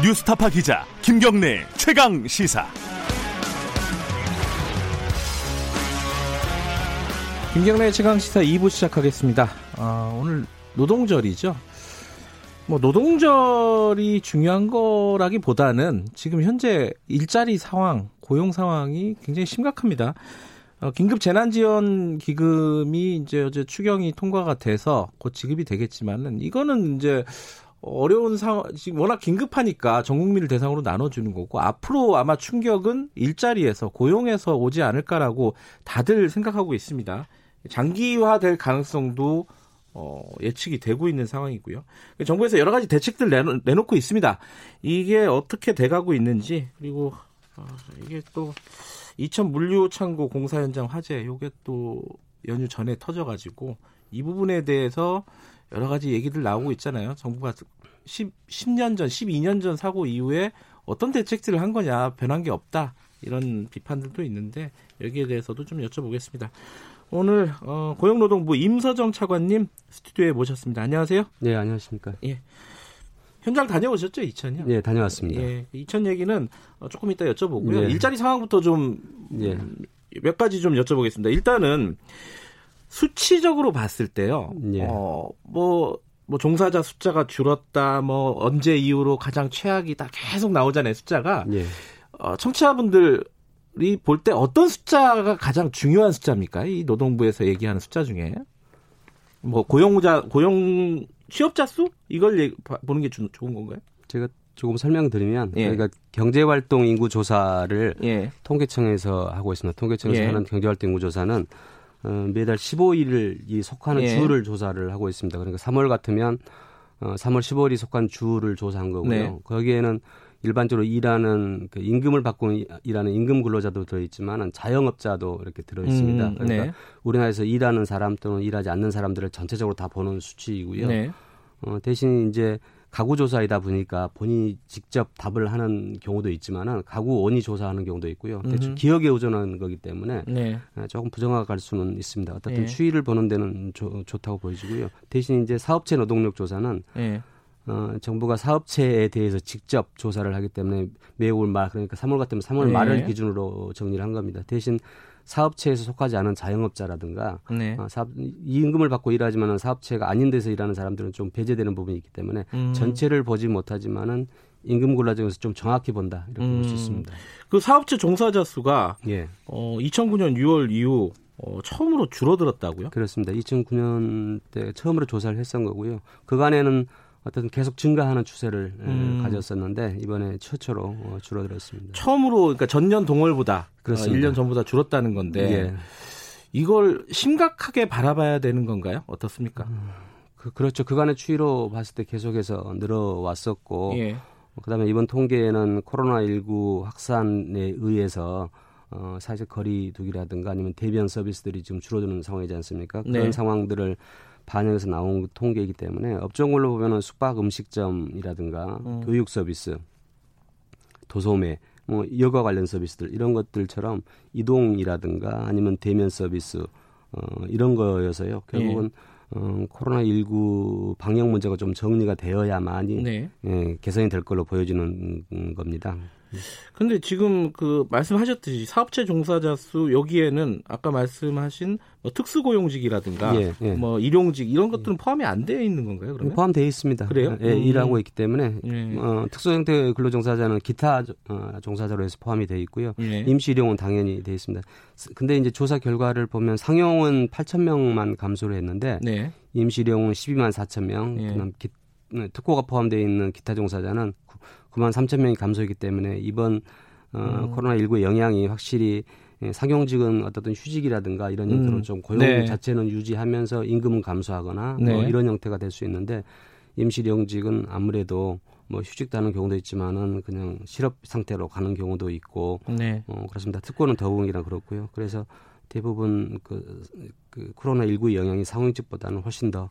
뉴스타파 기자 김경래 최강 시사. 김경래 최강 시사 2부 시작하겠습니다. 아, 오늘 노동절이죠. 뭐 노동절이 중요한 거라기보다는 지금 현재 일자리 상황, 고용 상황이 굉장히 심각합니다. 어, 긴급 재난지원 기금이 이제 어제 추경이 통과가 돼서 곧 지급이 되겠지만은 이거는 이제 어려운 상황, 지금 워낙 긴급하니까 전 국민을 대상으로 나눠주는 거고 앞으로 아마 충격은 일자리에서 고용에서 오지 않을까라고 다들 생각하고 있습니다. 장기화될 가능성도 어, 예측이 되고 있는 상황이고요. 정부에서 여러 가지 대책들 내놓, 내놓고 있습니다. 이게 어떻게 돼가고 있는지 그리고 어, 이게 또 이천 물류 창고 공사 현장 화재 요게 또 연휴 전에 터져가지고 이 부분에 대해서 여러 가지 얘기들 나오고 있잖아요. 정부가 10, 10년 전, 12년 전 사고 이후에 어떤 대책들을 한 거냐, 변한 게 없다. 이런 비판들도 있는데 여기에 대해서도 좀 여쭤보겠습니다. 오늘 어, 고용노동부 임서정 차관님 스튜디오에 모셨습니다. 안녕하세요. 네, 안녕하십니까. 예. 현장 다녀오셨죠, 이천이요? 네, 다녀왔습니다. 예, 이천 얘기는 어, 조금 이따 여쭤보고요. 예. 일자리 상황부터 좀 예. 음, 몇 가지 좀 여쭤보겠습니다. 일단은 수치적으로 봤을 때요. 예. 어, 뭐, 뭐 종사자 숫자가 줄었다, 뭐 언제 이후로 가장 최악이다 계속 나오잖아요, 숫자가. 예. 어, 청취자분들 볼때 어떤 숫자가 가장 중요한 숫자입니까? 이 노동부에서 얘기하는 숫자 중에 뭐 고용자 고용 취업자 수 이걸 얘기, 보는 게 주, 좋은 건가요? 제가 조금 설명드리면 예. 저희가 경제활동 인구 조사를 예. 통계청에서 하고 있습니다. 통계청에서 예. 하는 경제활동 인구 조사는 어, 매달 15일을 이 속하는 예. 주를 조사를 하고 있습니다. 그러니까 3월 같으면 어, 3월 15일이 속한 주를 조사한 거고요. 네. 거기에는 일반적으로 일하는 그 임금을 받고 일하는 임금 근로자도 들어 있지만 자영업자도 이렇게 들어 있습니다. 음, 그러니까 네. 우리나라에서 일하는 사람 또는 일하지 않는 사람들을 전체적으로 다 보는 수치이고요. 네. 어, 대신 이제 가구 조사이다 보니까 본인이 직접 답을 하는 경우도 있지만은 가구 원이 조사하는 경우도 있고요. 대충 기억에 의존하는 거기 때문에 네. 어, 조금 부정확할 수는 있습니다. 어떻든 네. 추이를 보는 데는 조, 좋다고 보여지고요. 대신 이제 사업체 노동력 조사는 네. 어, 정부가 사업체에 대해서 직접 조사를 하기 때문에 매월 말 그러니까 3월 같으면 3월 네. 말을 기준으로 정리를 한 겁니다. 대신 사업체에서 속하지 않은 자영업자라든가 네. 어, 사업, 이 임금을 받고 일하지만은 사업체가 아닌 데서 일하는 사람들은 좀 배제되는 부분이 있기 때문에 음. 전체를 보지 못하지만은 임금 골라정에서 좀 정확히 본다 이렇게 음. 볼수 있습니다. 그 사업체 종사자 수가 예. 어, 2009년 6월 이후 어, 처음으로 줄어들었다고요? 그렇습니다. 2009년 때 처음으로 조사를 했던 거고요. 그간에는 어떤 계속 증가하는 추세를 음. 가졌었는데 이번에 최초로 어, 줄어들었습니다. 처음으로 그러니까 전년 동월보다 어, 그렇습니다. 어, 1년 전보다 줄었다는 건데 예. 이걸 심각하게 바라봐야 되는 건가요? 어떻습니까? 음, 그, 그렇죠. 그간의 추이로 봤을 때 계속해서 늘어왔었고 예. 그다음에 이번 통계에는 코로나19 확산에 의해서 어, 사실 거리두기라든가 아니면 대변 서비스들이 지금 줄어드는 상황이지 않습니까? 그런 네. 상황들을 반영해서 나온 통계이기 때문에 업종별로 보면은 숙박 음식점이라든가 음. 교육 서비스, 도소매, 뭐 여가 관련 서비스들 이런 것들처럼 이동이라든가 아니면 대면 서비스 어, 이런 거여서요. 결국은 예. 어, 코로나 19 방역 문제가 좀 정리가 되어야만이 네. 예, 개선이 될 걸로 보여지는 겁니다. 근데 지금 그 말씀하셨듯이 사업체 종사자 수 여기에는 아까 말씀하신 뭐 특수고용직이라든가 예, 예. 뭐 일용직 이런 것들은 포함이 안 되어 있는 건가요? 그러면 포함되어 있습니다. 그래요? 예, 음. 일하고 있기 때문에 예. 어, 특수 형태 근로종사자는 기타 어, 종사자로 해서 포함이 되어 있고요. 예. 임시 일용은 당연히 되어 있습니다. 근데 이제 조사 결과를 보면 상용은 8천 명만 감소를 했는데 네. 임시 일용은 12만 4천 명, 예. 그다음 기, 네, 특고가 포함되어 있는 기타 종사자는 9만 3천 명이 감소했기 때문에 이번 어, 음. 코로나 19의 영향이 확실히 예, 상용직은 어떤 휴직이라든가 이런 형태로 음. 좀 고용 네. 자체는 유지하면서 임금은 감소하거나 뭐 네. 뭐 이런 형태가 될 수 있는데 임시령직은 아무래도 뭐 휴직하는 경우도 있지만은 그냥 실업 상태로 가는 경우도 있고 네. 어, 그렇습니다. 특권은 더욱이나 그렇고요. 그래서 대부분 그, 그 코로나 19의 영향이 상용직보다는 훨씬 더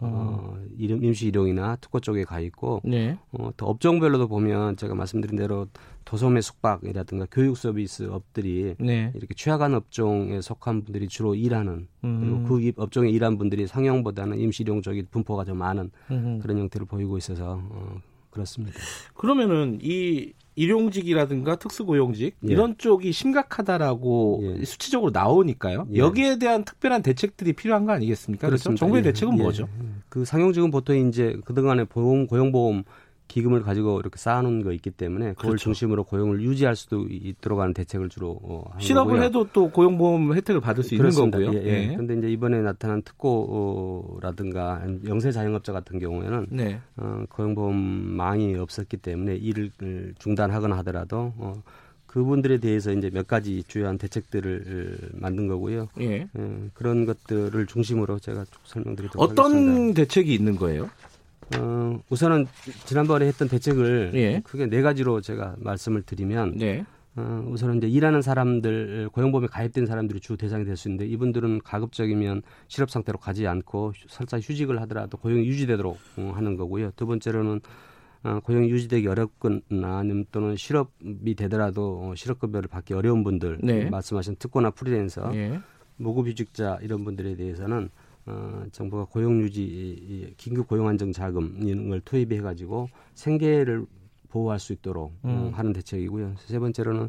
어, 이름 임시 일용이나 특허 쪽에 가 있고 네. 어, 또 업종별로도 보면 제가 말씀드린 대로 도소매 숙박이라든가 교육 서비스 업들이 네. 이렇게 취약한 업종에 속한 분들이 주로 일하는 음. 그리고 그 업종에 일한 분들이 상용보다는 임시 일용 쪽이 분포가 좀 많은 음. 그런 형태를 보이고 있어서 어, 그렇습니다. 그러면은 이 일용직이라든가 특수고용직 예. 이런 쪽이 심각하다라고 예. 수치적으로 나오니까요. 예. 여기에 대한 특별한 대책들이 필요한 거 아니겠습니까? 그렇죠. 정부의 예. 대책은 뭐죠? 예. 그 상용직은 보통 이제 그동안에 보험 고용보험 기금을 가지고 이렇게 쌓아놓은 거 있기 때문에 그걸 그렇죠. 중심으로 고용을 유지할 수도 있도록 하는 대책을 주로 어, 실업을 거고요. 해도 또 고용보험 혜택을 받을 수 그렇습니다. 있는 거고요. 예, 예. 그런데 이제 이번에 나타난 특고라든가 영세 자영업자 같은 경우에는 네. 어, 고용보험망이 없었기 때문에 일을 중단하거나 하더라도 어, 그분들에 대해서 이제 몇 가지 주요한 대책들을 만든 거고요. 예. 예 그런 것들을 중심으로 제가 설명드리도록 어떤 하겠습니다. 어떤 대책이 있는 거예요? 어, 우선은 지난번에 했던 대책을 예. 크게 네 가지로 제가 말씀을 드리면 네. 어, 우선은 이제 일하는 사람들 고용보험에 가입된 사람들이 주 대상이 될 수 있는데 이분들은 가급적이면 실업 상태로 가지 않고 설사 휴직을 하더라도 고용이 유지되도록 어, 하는 거고요. 두 번째로는 어, 고용이 유지되기 어렵거나 아니면 또는 실업이 되더라도 어, 실업급여를 받기 어려운 분들 네. 말씀하신 특고나 프리랜서 예. 무급휴직자 이런 분들에 대해서는 어, 정부가 고용 유지 긴급 고용 안정 자금 이런 걸 투입해 가지고 생계를 보호할 수 있도록 어, 음. 어, 하는 대책이고요. 세 번째로는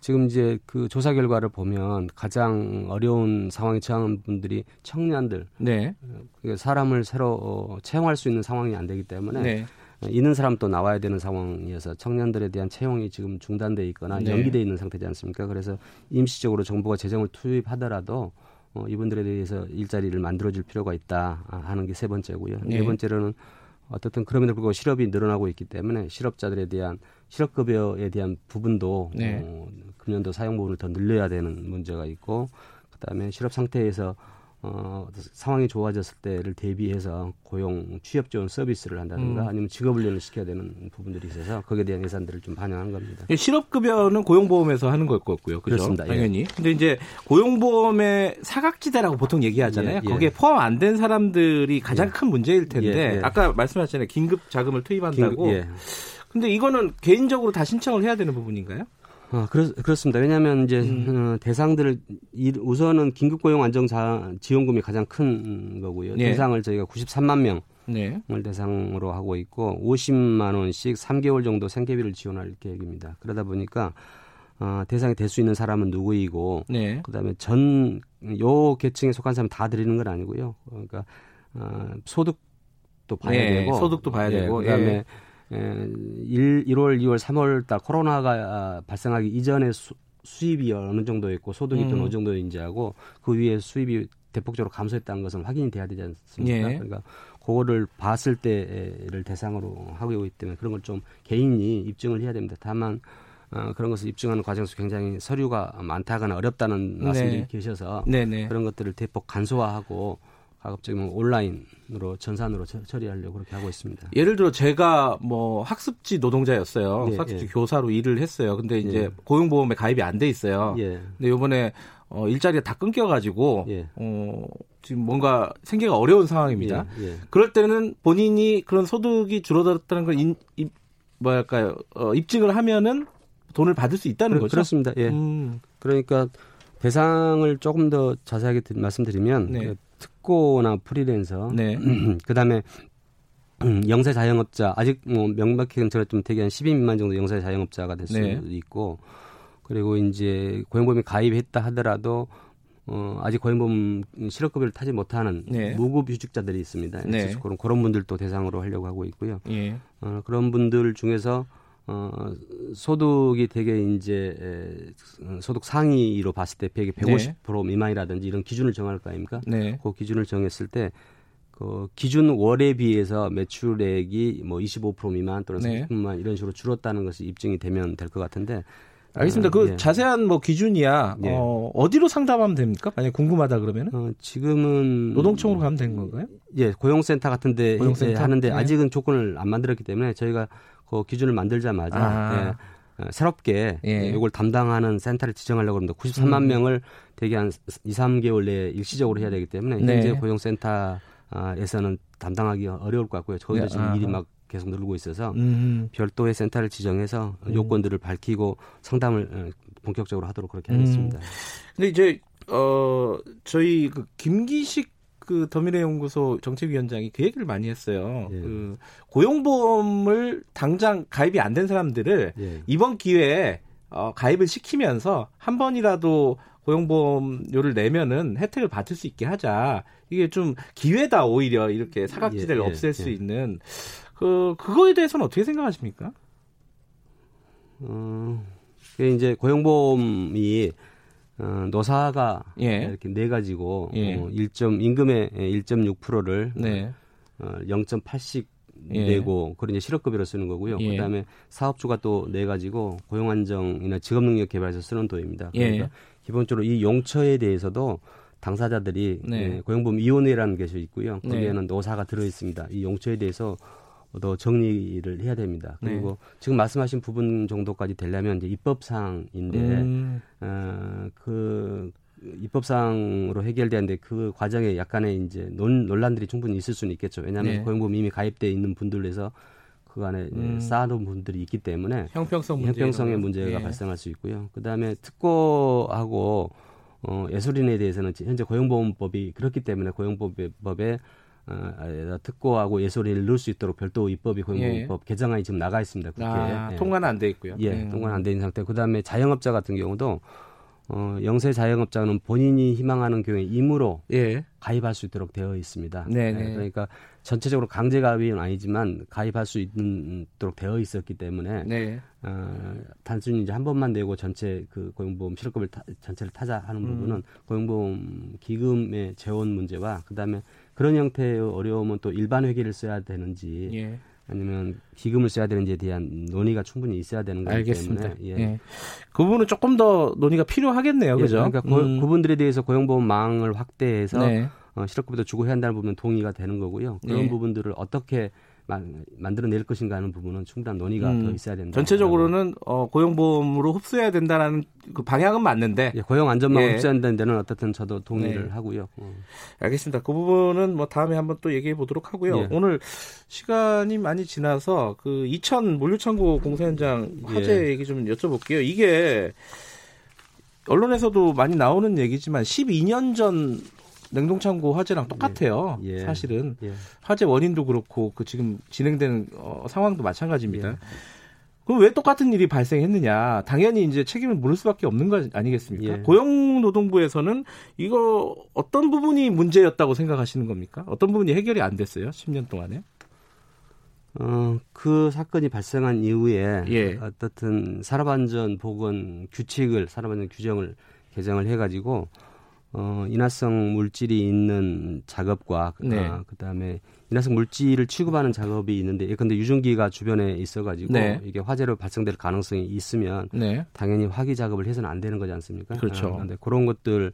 지금 이제 그 조사 결과를 보면 가장 어려운 상황에 처한 분들이 청년들, 네. 그 사람을 새로 어, 채용할 수 있는 상황이 안 되기 때문에 네. 있는 사람 또 나와야 되는 상황이어서 청년들에 대한 채용이 지금 중단돼 있거나 네. 연기돼 있는 상태지 않습니까? 그래서 임시적으로 정부가 재정을 투입하더라도 어, 이분들에 대해서 일자리를 만들어줄 필요가 있다 하는 게 세 번째고요. 네. 네 번째로는 어떻든 그럼에도 불구하고 실업이 늘어나고 있기 때문에 실업자들에 대한 실업급여에 대한 부분도 네. 어, 금년도 사용 부분을 더 늘려야 되는 문제가 있고 그다음에 실업 상태에서 어, 상황이 좋아졌을 때를 대비해서 고용 취업 지원 서비스를 한다든가 음. 아니면 직업 훈련을 시켜야 되는 부분들이 있어서 거기에 대한 예산들을 좀 반영한 겁니다. 예, 실업급여는 고용보험에서 하는 걸 거고요. 그죠? 그렇습니다. 예. 당연히. 예. 근데 이제 고용보험의 사각지대라고 보통 얘기하잖아요. 예, 예. 거기에 포함 안 된 사람들이 가장 예. 큰 문제일 텐데 아까 말씀하셨잖아요. 긴급 자금을 투입한다고. 긴급, 근데 이거는 개인적으로 다 신청을 해야 되는 부분인가요? 어, 그렇, 그렇습니다. 왜냐하면 이제 음. 어, 대상들을 우선은 긴급 고용 안정 지원금이 가장 큰 거고요. 네. 대상을 저희가 93만 명을 네. 대상으로 하고 있고 50만 원씩 3개월 정도 생계비를 지원할 계획입니다. 그러다 보니까 어, 대상이 될 수 있는 사람은 누구이고 네. 그다음에 전 요 계층에 속한 사람 다 드리는 건 아니고요. 그러니까 어, 소득도 봐야 네. 되고 소득도 봐야 예, 되고 그다음에 예. 1, 1월, 2월, 3월 달 코로나가 발생하기 이전에 수, 수입이 어느 정도였고 소득이 음. 또 어느 정도인지 하고 그 위에 수입이 대폭적으로 감소했다는 것은 확인이 돼야 되지 않습니까? 예. 그러니까 그거를 봤을 때를 대상으로 하고 있기 때문에 그런 걸 좀 개인이 입증을 해야 됩니다. 다만 어, 그런 것을 입증하는 과정에서 굉장히 서류가 많다거나 어렵다는 말씀들이 네. 계셔서 네네. 그런 것들을 대폭 간소화하고 가급적이면 온라인으로 전산으로 처리하려고 그렇게 하고 있습니다. 예를 들어 제가 뭐 학습지 노동자였어요. 예, 학습지 예. 교사로 일을 했어요. 근데 이제 예. 고용보험에 가입이 안 돼 있어요. 예. 근데 이번에 어, 일자리가 다 끊겨가지고 예. 어, 지금 뭔가 생계가 어려운 상황입니다. 예, 그럴 때는 본인이 그런 소득이 줄어들었다는 걸 인, 인, 뭐랄까요 어, 입증을 하면은 돈을 받을 수 있다는 그, 거죠. 그렇습니다. 예. 음. 그러니까 대상을 조금 더 자세하게 말씀드리면 네. 그 특고나 프리랜서, 네. 그다음에 영세 자영업자 아직 뭐 명백히 제가 좀 되게 한 10인 미만 정도 영세 자영업자가 될 수도 네. 있고 그리고 이제 고용보험에 가입했다 하더라도 어, 아직 고용보험 실업급여를 타지 못하는 네. 무급휴직자들이 있습니다. 네. 그런 그런 분들도 대상으로 하려고 하고 있고요. 예. 어, 그런 분들 중에서 어, 소득이 되게 이제 에, 소득 상위로 봤을 때 100에 150% 네. 미만이라든지 이런 기준을 정할 거 아닙니까? 네. 그 기준을 정했을 때 그 기준 월에 비해서 매출액이 뭐 25% 미만 또는 30% 네. 미만 이런 식으로 줄었다는 것이 입증이 되면 될 것 같은데 알겠습니다. 그 예. 자세한 뭐 기준이야 예. 어, 어디로 상담하면 됩니까? 만약 궁금하다 그러면 어, 지금은 노동청으로 가면 되는 건가요? 예, 고용센터 같은데 고용센터? 하는데 네. 아직은 조건을 안 만들었기 때문에 저희가 그 기준을 만들자마자 아. 예, 어, 새롭게 예. 이걸 담당하는 센터를 지정하려고 합니다. 93만 음. 명을 대개 한 2, 3개월 내에 일시적으로 해야 되기 때문에 네. 현재 고용센터에서는 담당하기 어려울 것 같고요. 저희도 네. 지금 아. 일이 막 계속 늘고 있어서 음. 별도의 센터를 지정해서 음. 요건들을 밝히고 상담을 어, 본격적으로 하도록 그렇게 하겠습니다. 음. 근데 이제 어 저희 그 김기식 그 더미래연구소 정책위원장이 그 얘기를 많이 했어요. 예. 그 고용보험을 당장 가입이 안 된 사람들을 예. 이번 기회에 어, 가입을 시키면서 한 번이라도 고용보험료를 내면은 혜택을 받을 수 있게 하자. 이게 좀 기회다 오히려 이렇게 사각지대를 예, 예 없앨 수 예. 있는 그 그거에 대해서는 어떻게 생각하십니까? 어, 이제 고용보험이 어, 노사가 예. 이렇게 내 가지고 예. 어, 1. 임금의 1.6%를 네. 어, 0.8씩 예. 내고 그런 이제 실업급여로 쓰는 거고요. 예. 그다음에 사업주가 또 내 가지고 고용 안정이나 직업 능력 개발에서 쓰는 돈입니다. 예. 그러니까 기본적으로 이 용처에 대해서도 당사자들이 네. 예, 고용보험 위원회라는 것이 있고요. 네. 거기에는 네. 노사가 들어 있습니다. 이 용처에 대해서 더 정리를 해야 됩니다. 네. 그리고 네. 지금 말씀하신 부분 정도까지 되려면 이제 입법상인데 음. 어, 그 입법상으로 해결되는데 그 과정에 약간의 이제 논, 논란들이 충분히 있을 수는 있겠죠. 왜냐하면 네. 고용보험 이미 가입돼 있는 분들에서 그 안에 음. 쌓아놓은 분들이 있기 때문에 형평성 문제 형평성의 문제가 예. 발생할 수 있고요. 그 다음에 특고하고 어, 예술인에 대해서는 현재 고용보험법이 그렇기 때문에 고용보험법에 어, 특고하고 예술인을 넣을 수 있도록 별도 입법이 고용보험법 예. 개정안이 지금 나가 있습니다. 국회에. 아, 예. 통과는 안 돼 있고요. 예, 음. 통과는 안 돼 있는 상태. 그다음에 자영업자 같은 경우도 어, 영세 자영업자는 본인이 희망하는 경우에 임으로 예. 가입할 수 있도록 되어 있습니다. 네, 네. 그러니까 전체적으로 강제 가입은 아니지만 가입할 수 있도록 되어 있었기 때문에 네. 어, 단순히 이제 한 번만 내고 전체 그 고용보험 실업급을 타, 전체를 타자 하는 음. 부분은 고용보험 기금의 재원 문제와 그다음에 그런 형태의 어려움은 또 일반 회계를 써야 되는지 예. 아니면 기금을 써야 되는지에 대한 논의가 충분히 있어야 되는 거기 알겠습니다. 때문에 예. 예. 그 부분은 조금 더 논의가 필요하겠네요, 예, 그죠? 그러니까 음. 그 분들에 대해서 고용보험망을 확대해서 네. 어, 실업급여도 주고 해야 한다는 부분은 동의가 되는 거고요. 그런 네. 부분들을 어떻게 만들어낼 것인가 하는 부분은 충분한 논의가 음, 더 있어야 된다. 전체적으로는 어, 고용보험으로 흡수해야 된다는 그 방향은 맞는데 예, 고용 안전망 예. 흡수한다는 데는 어떻든 저도 동의를 네. 하고요. 어. 알겠습니다. 그 부분은 뭐 다음에 한번 또 얘기해 보도록 하고요. 예. 오늘 시간이 많이 지나서 그 이천 물류창고 공사 현장 화재 예. 얘기 좀 여쭤볼게요. 이게 언론에서도 많이 나오는 얘기지만 12년 전 냉동창고 화재랑 똑같아요. 예. 예. 사실은 예. 화재 원인도 그렇고 그 지금 진행되는 어, 상황도 마찬가지입니다. 예. 그럼 왜 똑같은 일이 발생했느냐? 당연히 이제 책임을 물을 수밖에 없는 거 아니겠습니까? 예. 고용노동부에서는 이거 어떤 부분이 문제였다고 생각하시는 겁니까? 어떤 부분이 해결이 안 됐어요? 10년 동안에? 어, 그 사건이 발생한 이후에 예. 어떻든 산업안전 보건 규칙을 산업안전 규정을 개정을 해가지고 어, 인화성 물질이 있는 작업과 네. 아, 그다음에 인화성 물질을 취급하는 작업이 있는데 예컨대 유증기가 주변에 있어가지고 네. 이게 화재로 발생될 가능성이 있으면 네. 당연히 화기 작업을 해서는 안 되는 거지 않습니까? 그렇죠. 아, 그런데 그런 것들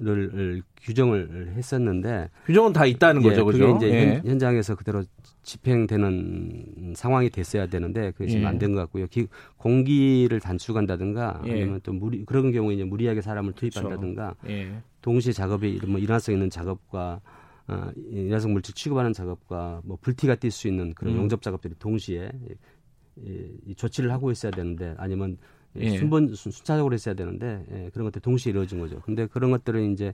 을 규정을 했었는데 규정은 다 있다는 예, 거죠, 그게 그죠? 이제 예. 현, 장에서 그대로 집행되는 상황이 됐어야 되는데 그게 지금 예. 안된 것 같고요. 기, 공기를 단축한다든가 예. 아니면 또 무리 그런 경우에 이제 무리하게 사람을 투입한다든가 그렇죠. 동시에 작업이 뭐 일환성 있는 작업과 어, 일환성 물질 취급하는 작업과 뭐 불티가 뛸 수 있는 그런 음. 용접 작업들이 동시에 이, 이 조치를 하고 있어야 되는데 아니면 예. 순번 순차적으로 했어야 되는데 예, 그런 것들 동시에 이루어진 거죠. 근데 그런 것들은 이제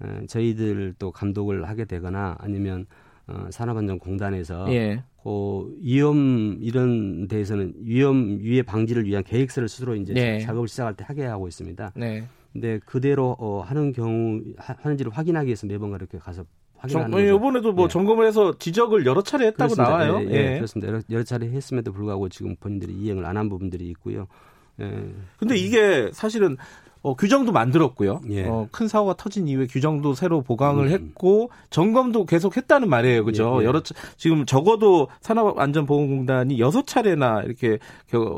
어, 저희들도 감독을 하게 되거나 아니면 어, 산업안전공단에서 예. 그 위험 이런 데에서는 위험 위해 방지를 위한 계획서를 스스로 이제 네. 작업을 시작할 때 하게 하고 있습니다. 네. 근데 그대로 어, 하는 경우 하, 하는지를 확인하기 위해서 매번 그렇게 가서 확인하는 정, 거죠. 이번에도 뭐 예. 점검을 해서 지적을 여러 차례 했다고 그렇습니다. 나와요. 예, 예, 예. 그렇습니다. 여러, 여러, 차례 했음에도 불구하고 지금 본인들이 이행을 안 한 부분들이 있고요. 예. 근데 이게 사실은 어, 규정도 만들었고요. 예. 어, 큰 사고가 터진 이후에 규정도 새로 보강을 음. 했고 점검도 계속 했다는 말이에요. 그죠? 예, 예. 여러 차, 지금 적어도 산업안전보건공단이 여섯 차례나 이렇게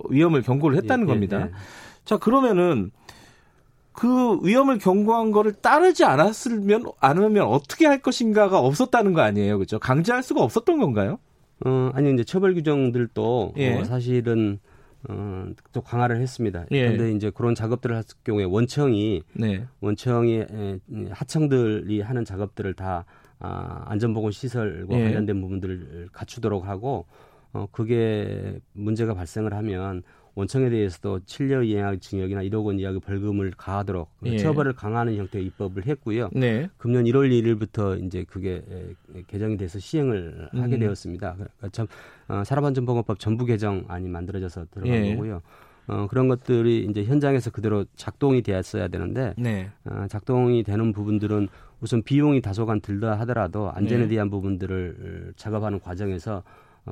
위험을 경고를 했다는 예, 예, 겁니다. 예. 자, 그러면은 그 위험을 경고한 거를 따르지 않았으면 않으면 어떻게 할 것인가가 없었다는 거 아니에요. 그죠? 강제할 수가 없었던 건가요? 어, 아니 이제 처벌 규정들도 어, 사실은 어, 또 강화를 했습니다. 예. 그런데 이제 그런 작업들을 했을 경우에 원청이 네. 원청이 에, 하청들이 하는 작업들을 다 아, 안전보건 시설과 예. 관련된 부분들을 갖추도록 하고 어, 그게 문제가 발생을 하면 원청에 대해서도 7년 이하 징역이나 1억 원 이하의 벌금을 가하도록 예. 처벌을 강화하는 형태의 입법을 했고요. 네. 금년 1월 1일부터 이제 그게 개정이 돼서 시행을 음. 하게 되었습니다. 그러니까 참 어, 산업안전보건법 전부 개정안이 만들어져서 들어간 예. 거고요. 어, 그런 것들이 이제 현장에서 그대로 작동이 되었어야 되는데 네. 어, 작동이 되는 부분들은 우선 비용이 다소간 들다 하더라도 안전에 네. 대한 부분들을 작업하는 과정에서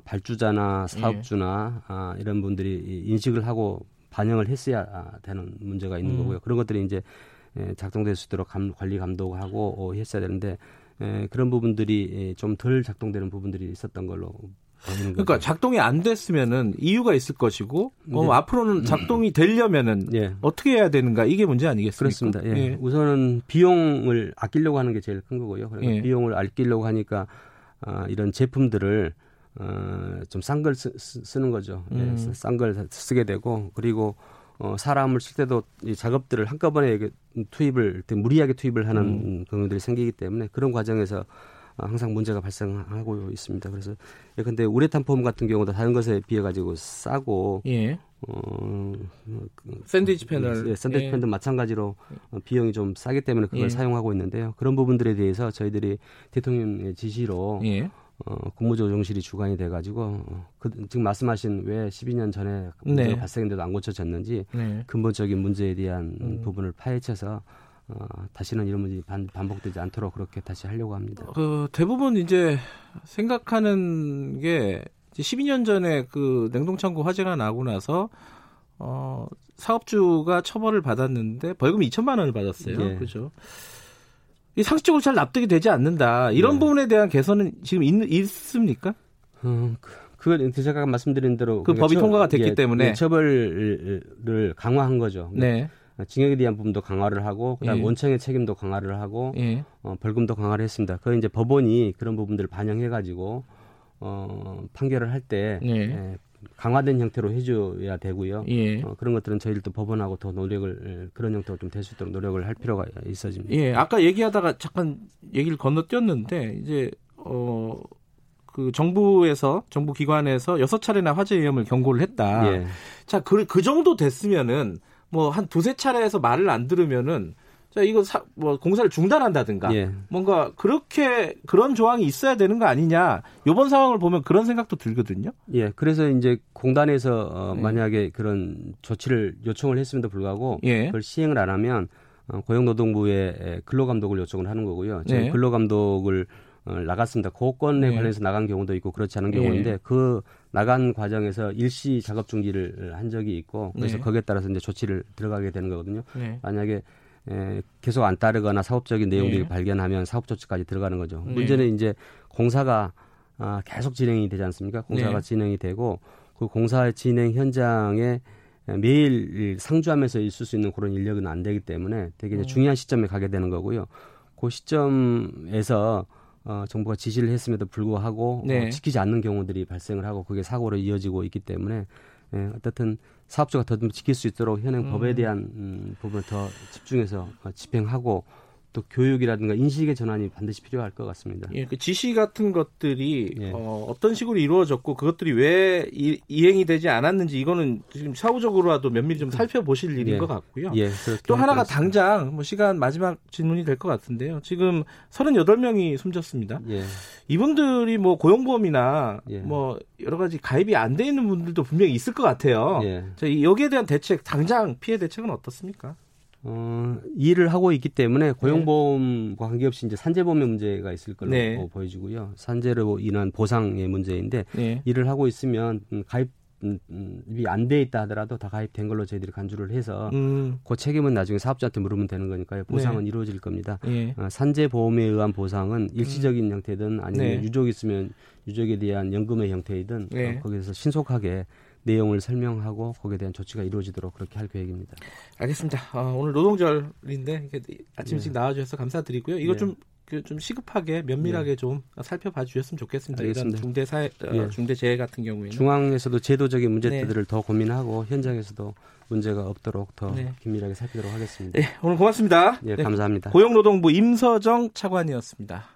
발주자나 사업주나 예. 아, 이런 분들이 인식을 하고 반영을 했어야 되는 문제가 있는 음. 거고요. 그런 것들이 이제 예, 작동될 수 있도록 감, 관리 감독하고 어, 했어야 되는데 에, 예, 그런 부분들이 좀 덜 작동되는 부분들이 있었던 걸로 그러니까 작동이 안 됐으면은 이유가 있을 것이고 네. 어, 앞으로는 작동이 되려면은 네. 어떻게 해야 되는가 이게 문제 아니겠습니까? 그렇습니다. 예. 예. 우선은 비용을 아끼려고 하는 게 제일 큰 거고요. 그러니까 예. 비용을 아끼려고 하니까 아, 이런 제품들을 어, 좀 싼 걸 쓰는 거죠. 예, 음. 예, 싼걸 쓰게 되고 그리고 어, 사람을 쓸 때도 이 작업들을 한꺼번에 투입을 무리하게 투입을 하는 음. 경우들이 생기기 때문에 그런 과정에서 항상 문제가 발생하고 있습니다. 그래서 예, 근데 우레탄 폼 같은 경우도 다른 것에 비해 가지고 싸고 예. 어, 그, 샌드위치 패널, 예, 샌드위치 예. 패널도 마찬가지로 어, 비용이 좀 싸기 때문에 그걸 예. 사용하고 있는데요. 그런 부분들에 대해서 저희들이 대통령의 지시로 예. 어, 국무조정실이 주관이 돼가지고 어, 그, 지금 말씀하신 왜 12년 전에 문제가 네. 발생했는데도 안 고쳐졌는지 네. 근본적인 문제에 대한 음. 부분을 파헤쳐서 어, 다시는 이런 문제 반, 반복되지 않도록 그렇게 다시 하려고 합니다. 그 대부분 이제 생각하는 게 12년 전에 그 냉동창고 화재가 나고 나서 어, 사업주가 처벌을 받았는데 벌금 2천만 원을 받았어요. 예. 그렇죠. 이 상식적으로 잘 납득이 되지 않는다. 이런 네. 부분에 대한 개선은 지금 있, 있습니까? 음, 그, 그걸 제가 말씀드린 대로 그 법이 처, 통과가 됐기 예, 때문에 예, 처벌을 강화한 거죠. 네. 징역에 대한 부분도 강화를 하고 그다음 예. 원청의 책임도 강화를 하고 예. 어, 벌금도 강화를 했습니다. 그 이제 법원이 그런 부분들을 반영해 가지고 어, 판결을 할때 예. 예. 강화된 형태로 해줘야 되고요. 예. 어, 그런 것들은 저희들도 법원하고 더 노력을 예, 그런 형태로 좀 될 수 있도록 노력을 할 필요가 있어집니다. 예, 아까 얘기하다가 잠깐 얘기를 건너뛰었는데 이제 어. 그 정부에서 정부 기관에서 여섯 차례나 화재 위험을 경고를 했다. 예. 자, 그, 그 정도 됐으면은 뭐 한 두세 차례에서 말을 안 들으면은 자 이거 사, 뭐 공사를 중단한다든가 예. 뭔가 그렇게 그런 조항이 있어야 되는 거 아니냐 이번 상황을 보면 그런 생각도 들거든요. 예, 그래서 이제 공단에서 어, 예. 만약에 그런 조치를 요청을 했음에도 불구하고 예. 그걸 시행을 안 하면 어, 고용노동부에 근로감독을 요청을 하는 거고요. 저희 예. 근로감독을 어, 나갔습니다. 고건에 예. 관련해서 나간 경우도 있고 그렇지 않은 경우인데 예. 그 나간 과정에서 일시 작업 중지를 한 적이 있고 그래서 네. 거기에 따라서 이제 조치를 들어가게 되는 거거든요. 네. 만약에 에, 계속 안 따르거나 사업적인 내용들을 네. 발견하면 사업 조치까지 들어가는 거죠. 네. 문제는 이제 공사가 아, 계속 진행이 되지 않습니까? 공사가 네. 진행이 되고 그 공사 진행 현장에 매일 상주하면서 있을 수 있는 그런 인력은 안 되기 때문에 되게 이제 음. 중요한 시점에 가게 되는 거고요. 그 시점에서 어, 정부가 지시를 했음에도 불구하고 어, 네. 어, 지키지 않는 경우들이 발생을 하고 그게 사고로 이어지고 있기 때문에 예, 어떻든 사업주가 더 지킬 수 있도록 현행 음. 법에 대한 음, 부분을 더 집중해서 어, 집행하고 또 교육이라든가 인식의 전환이 반드시 필요할 것 같습니다. 예, 그 지시 같은 것들이 예. 어, 어떤 식으로 이루어졌고 그것들이 왜 이, 행이 되지 않았는지 이거는 지금 사후적으로라도 면밀히 좀 살펴보실 일인 예. 것 같고요. 예, 또 하나가 당장 뭐 시간 마지막 질문이 될 것 같은데요. 지금 38명이 숨졌습니다. 예. 이분들이 뭐 고용보험이나 예. 뭐 여러 가지 가입이 안 돼 있는 분들도 분명히 있을 것 같아요. 예. 여기에 대한 대책 당장 피해 대책은 어떻습니까? 어, 일을 하고 있기 때문에 고용보험과 관계없이 이제 산재보험의 문제가 있을 걸로 네. 어, 보여지고요. 산재로 인한 보상의 문제인데 네. 일을 하고 있으면 음, 가입 음, 음, 이안 돼 있다 하더라도 다 가입된 걸로 저희들이 간주를 해서 음. 그 책임은 나중에 사업자한테 물으면 되는 거니까요. 보상은 네. 이루어질 겁니다. 예. 어, 산재 보험에 의한 보상은 일시적인 음. 형태든 아니면 네. 유족 있으면 유족에 대한 연금의 형태이든 네. 어, 거기서 신속하게 내용을 설명하고 거기에 대한 조치가 이루어지도록 그렇게 할 계획입니다. 알겠습니다. 어, 오늘 노동절인데 아침 일찍 네. 나와주셔서 감사드리고요. 이거 네. 좀, 그 좀 시급하게 면밀하게 네. 좀 살펴봐 주셨으면 좋겠습니다. 알겠습니다. 이런 중대 사회, 어, 네. 중대 재해 같은 경우에는 중앙에서도 제도적인 문제들을 네. 더 고민하고 현장에서도 문제가 없도록 더 네. 긴밀하게 살피도록 하겠습니다. 네, 오늘 고맙습니다. 네, 감사합니다. 고용노동부 임서정 차관이었습니다.